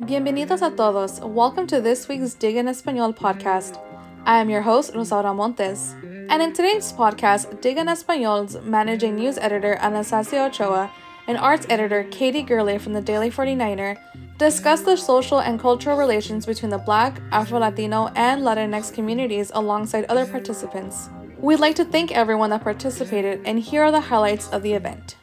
Bienvenidos a todos. Welcome to this week's Dig en Español podcast. I am your host, Rosaura Montes. And in today's podcast, Dig en Español's managing news editor Anastasia Ochoa and arts editor Katie Gurley from the Daily 49er discuss the social and cultural relations between the Black, Afro Latino, and Latinx communities alongside other participants. We'd like to thank everyone that participated, and here are the highlights of the event.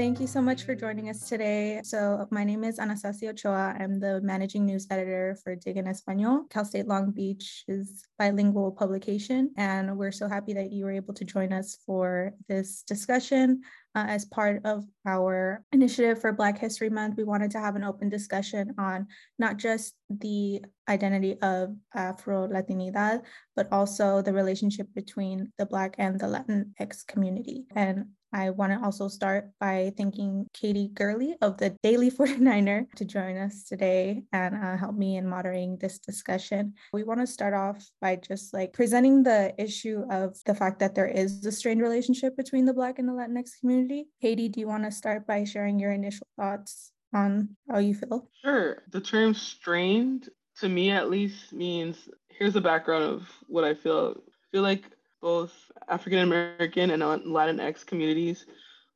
Thank you so much for joining us today. So, my name is Anastasia Ochoa. I'm the managing news editor for Dig en Español, Cal State Long Beach's bilingual publication. And we're so happy that you were able to join us for this discussion. Uh, as part of our initiative for Black History Month, we wanted to have an open discussion on not just the identity of Afro Latinidad, but also the relationship between the Black and the Latinx community. And I want to also start by thanking Katie Gurley of the Daily 49er to join us today and uh, help me in moderating this discussion. We want to start off by just like presenting the issue of the fact that there is a strained relationship between the Black and the Latinx community. Katie, do you want to start by sharing your initial thoughts on how you feel? Sure. The term strained, to me at least, means here's the background of what I feel. I feel like both African American and Latinx communities,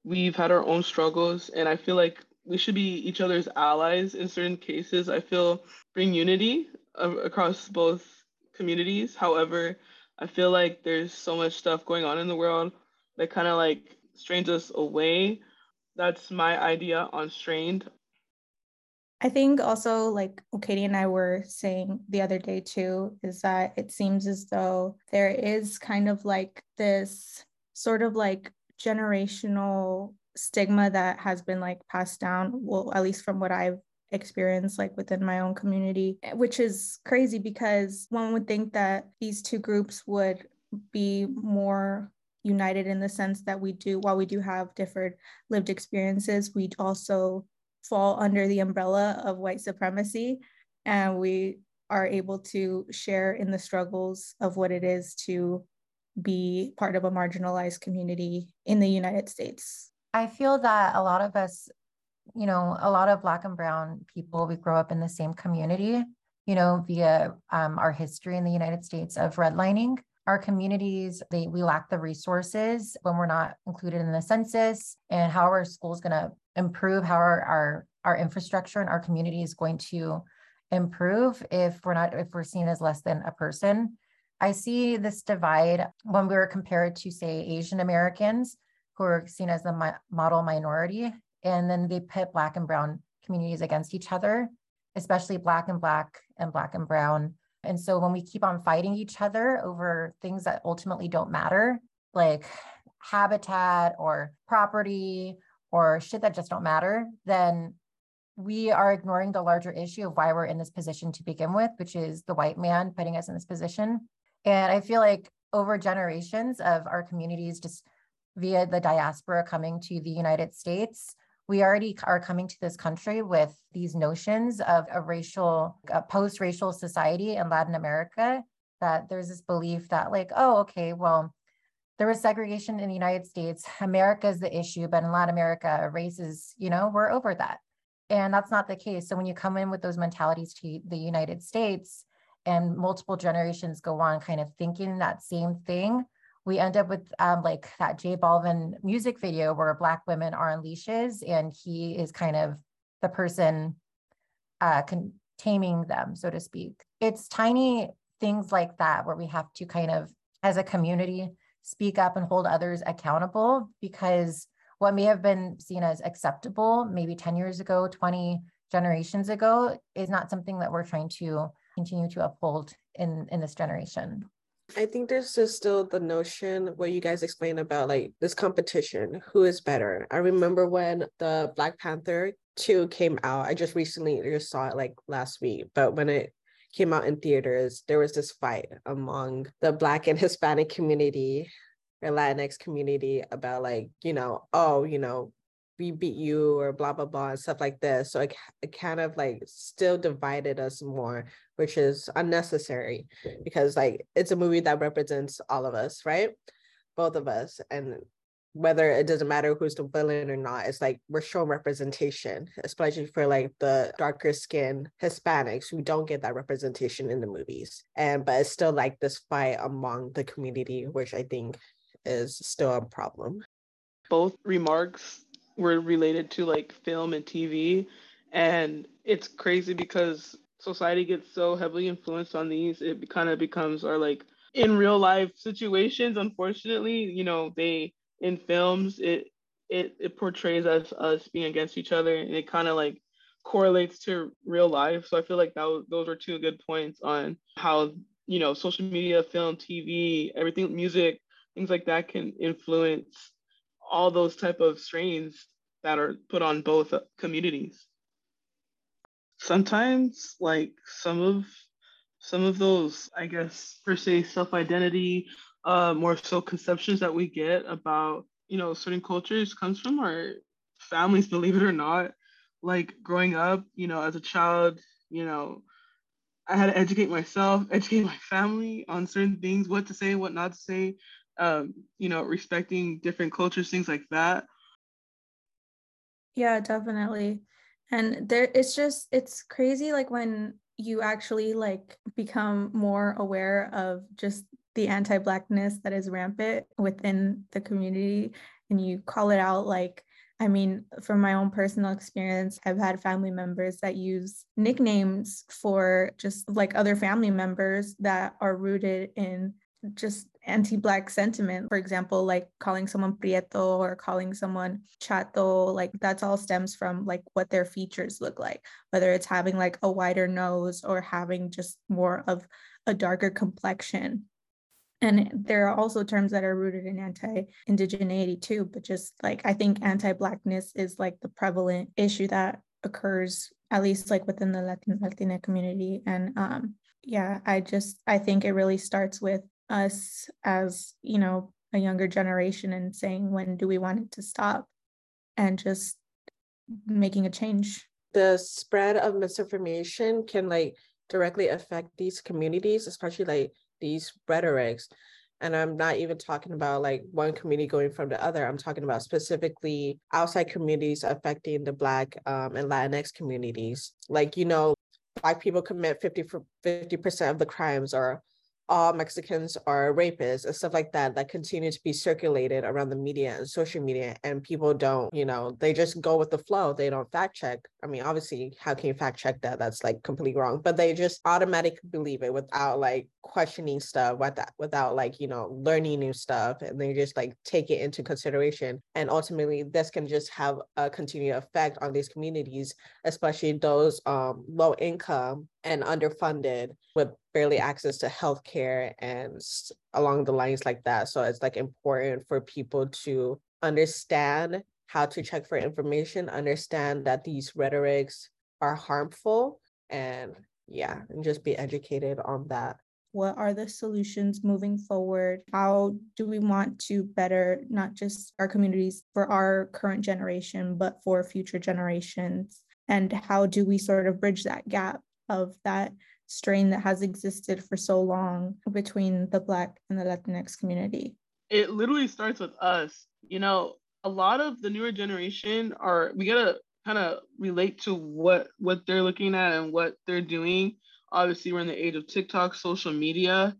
we've had our own struggles, and I feel like we should be each other's allies in certain cases. I feel bring unity uh, across both communities. However, I feel like there's so much stuff going on in the world that kind of like strains us away. That's my idea on strained. I think also, like Katie and I were saying the other day too, is that it seems as though there is kind of like this sort of like generational stigma that has been like passed down, well, at least from what I've experienced like within my own community, eh, which is crazy because one would think that these two groups would be more united in the sense that we do while we do have different lived experiences we also fall under the umbrella of white supremacy and we are able to share in the struggles of what it is to be part of a marginalized community in the United States. I feel that a lot of us, you know, a lot of Black and Brown people, we grow up in the same community, you know, via um, our history in the United States of redlining. Our communities, they we lack the resources when we're not included in the census, and how are schools going to improve how our, our our infrastructure and our community is going to improve if we're not if we're seen as less than a person. I see this divide when we were compared to say asian americans who are seen as the model minority and then they pit black and brown communities against each other especially black and black and black and brown and so when we keep on fighting each other over things that ultimately don't matter like habitat or property or shit that just don't matter, then we are ignoring the larger issue of why we're in this position to begin with, which is the white man putting us in this position. And I feel like over generations of our communities, just via the diaspora coming to the United States, we already are coming to this country with these notions of a racial, a post-racial society in Latin America, that there's this belief that like, oh, okay, well, there was segregation in the United States. America is the issue, but in Latin America, races, you know, we're over that. And that's not the case. So when you come in with those mentalities to the United States and multiple generations go on kind of thinking that same thing, we end up with um, like that J Balvin music video where black women are on leashes and he is kind of the person uh, taming them, so to speak. It's tiny things like that where we have to kind of, as a community, speak up and hold others accountable because what may have been seen as acceptable maybe 10 years ago, 20 generations ago is not something that we're trying to continue to uphold in, in this generation. I think there's just still the notion where you guys explain about like this competition, who is better. I remember when the Black Panther 2 came out, I just recently just saw it like last week, but when it came out in theaters, there was this fight among the Black and Hispanic community or Latinx community about like, you know, oh, you know, we beat you or blah blah blah and stuff like this. So it, it kind of like still divided us more which is unnecessary because like it's a movie that represents all of us right? Both of us and whether it doesn't matter who's the villain or not it's like we're showing representation especially for like the darker skin hispanics who don't get that representation in the movies. And but it's still like this fight among the community which i think is still a problem. Both remarks were related to like film and tv and it's crazy because society gets so heavily influenced on these it kind of becomes our like in real life situations unfortunately you know they in films it it, it portrays us us being against each other and it kind of like correlates to real life. So i feel like that was, those are two good points on how you know social media film tv everything music things like that can influence all those type of strains that are put on both communities. Sometimes like some of some of those i guess per se self-identity uh, more so conceptions that we get about you know certain cultures comes from our families believe it or not. Like growing up you know as a child you know i had to educate myself educate my family on certain things what to say what not to say um, you know respecting different cultures things like that. Yeah definitely. And there it's just it's crazy like when you actually like become more aware of just the anti-blackness that is rampant within the community and you call it out like I mean, from my own personal experience, I've had family members that use nicknames for just like other family members that are rooted in just anti-black sentiment for example like calling someone prieto or calling someone chato like that's all stems from like what their features look like whether it's having like a wider nose or having just more of a darker complexion. And there are also terms that are rooted in anti-indigeneity too but just like i think anti-blackness is like the prevalent issue that occurs at least like within the latin latina community. And um yeah i just i think it really starts with us as you know a younger generation and saying when do we want it to stop? and just making a change. The spread of misinformation can like directly affect these communities especially like these rhetorics. And i'm not even talking about like one community going from the other. I'm talking about specifically outside communities affecting the black um, and latinx communities. Like you know black people commit 50 50% of the crimes or all Mexicans are rapists and stuff like that that continue to be circulated around the media and social media and people don't you know they just go with the flow they don't fact check. I mean obviously how can you fact check that? That's like completely wrong but they just automatically believe it without like questioning stuff without without like you know learning new stuff and they just like take it into consideration and ultimately this can just have a continued effect on these communities especially those um low income and underfunded with barely access to healthcare and along the lines like that. So it's like important for people to understand how to check for information, understand that these rhetorics are harmful, and yeah, and just be educated on that. What are the solutions moving forward? How do we want to better not just our communities for our current generation, but for future generations? And how do we sort of bridge that gap of that strain that has existed for so long between the Black and the Latinx community? It literally starts with us. You know, a lot of the newer generation are, we gotta kind of relate to what what they're looking at and what they're doing. Obviously, we're in the age of TikTok, social media,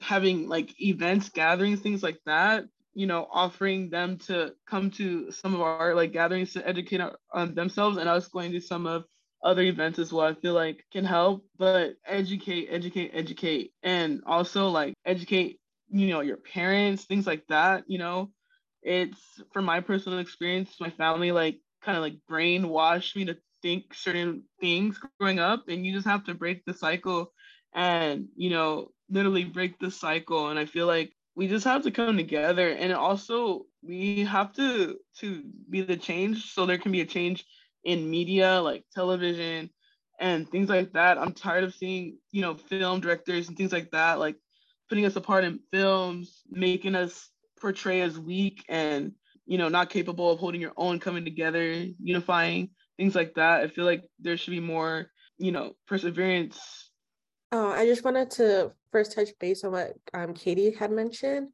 having like events, gatherings, things like that. You know, offering them to come to some of our like gatherings to educate on themselves and us going to some of other events as well, I feel like can help, but educate, educate, educate, and also like educate, you know, your parents, things like that. You know, it's from my personal experience, my family like kind of like brainwashed me to think certain things growing up, and you just have to break the cycle and, you know, literally break the cycle. And I feel like we just have to come together and also we have to to be the change so there can be a change in media like television and things like that. I'm tired of seeing, you know, film directors and things like that, like putting us apart in films, making us portray as weak and you know, not capable of holding your own, coming together, unifying, things like that. I feel like there should be more, you know, perseverance. Oh, I just wanted to first touch base on what um, Katie had mentioned,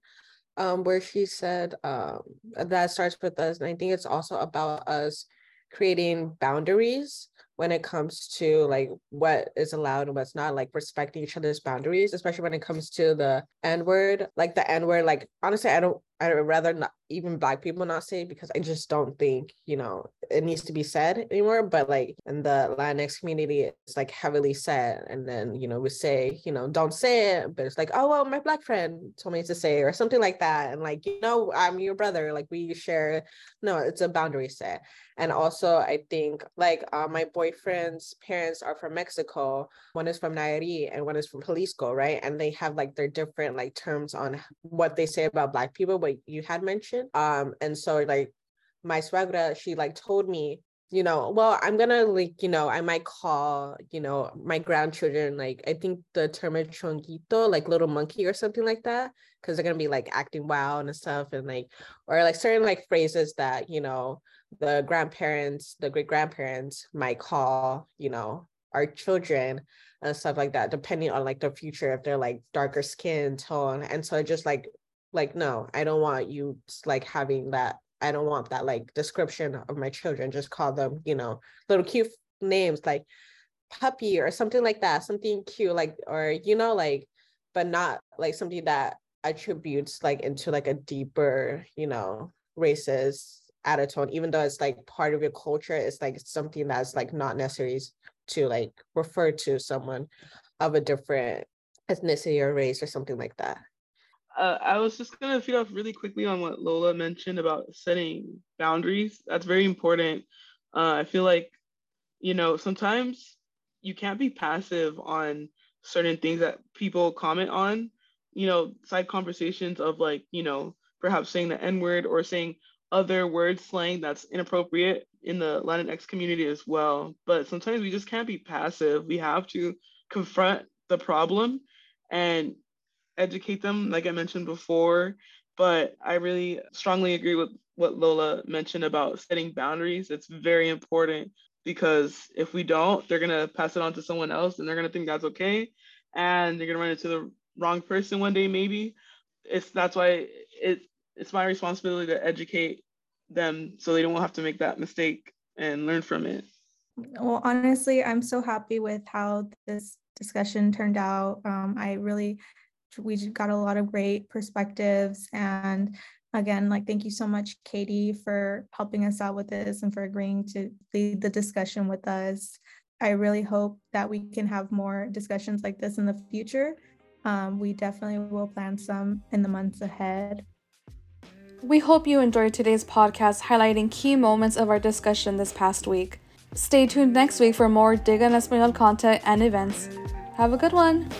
um, where she said um, that starts with us. And I think it's also about us creating boundaries when it comes to like what is allowed and what's not, like respecting each other's boundaries, especially when it comes to the N word. Like the N word, like honestly, I don't, I'd rather not even black people not say because I just don't think, you know, it needs to be said anymore. But like in the Latinx community, it's like heavily said. And then, you know, we say, you know, don't say it, but it's like, oh, well, my black friend told me to say, or something like that. And like, you know, I'm your brother, like we share, no, it's a boundary set. And also, I think like uh, my boyfriend's parents are from Mexico. One is from Nayarit and one is from Jalisco, right? And they have like their different like terms on what they say about black people, what you had mentioned. Um, and so like my suegra, she like told me, you know, well, I'm gonna like, you know, I might call, you know, my grandchildren, like I think the term is chonguito, like little monkey or something like that, because they're gonna be like acting wild and stuff, and like, or like certain like phrases that, you know, the grandparents, the great grandparents might call, you know, our children and stuff like that, depending on like the future, if they're like darker skin tone. And so just like, like, no, I don't want you like having that. I don't want that like description of my children. Just call them, you know, little cute names like puppy or something like that, something cute, like, or, you know, like, but not like something that attributes like into like a deeper, you know, racist attitude, even though it's like part of your culture, it's like something that's like not necessary to like refer to someone of a different ethnicity or race or something like that. Uh, I was just gonna feed off really quickly on what Lola mentioned about setting boundaries. That's very important. Uh, I feel like, you know, sometimes you can't be passive on certain things that people comment on. You know, side conversations of like, you know, perhaps saying the N word or saying, other word slang that's inappropriate in the Latinx community as well. But sometimes we just can't be passive. We have to confront the problem and educate them, like I mentioned before. But I really strongly agree with what Lola mentioned about setting boundaries. It's very important because if we don't, they're going to pass it on to someone else and they're going to think that's okay. And they're going to run into the wrong person one day, maybe. It's that's why it it's my responsibility to educate them so they don't have to make that mistake and learn from it. Well, honestly, I'm so happy with how this discussion turned out. Um, I really, we got a lot of great perspectives. And again, like, thank you so much, Katie, for helping us out with this and for agreeing to lead the discussion with us. I really hope that we can have more discussions like this in the future. Um, we definitely will plan some in the months ahead. We hope you enjoyed today's podcast highlighting key moments of our discussion this past week. Stay tuned next week for more Diga en Español content and events. Have a good one!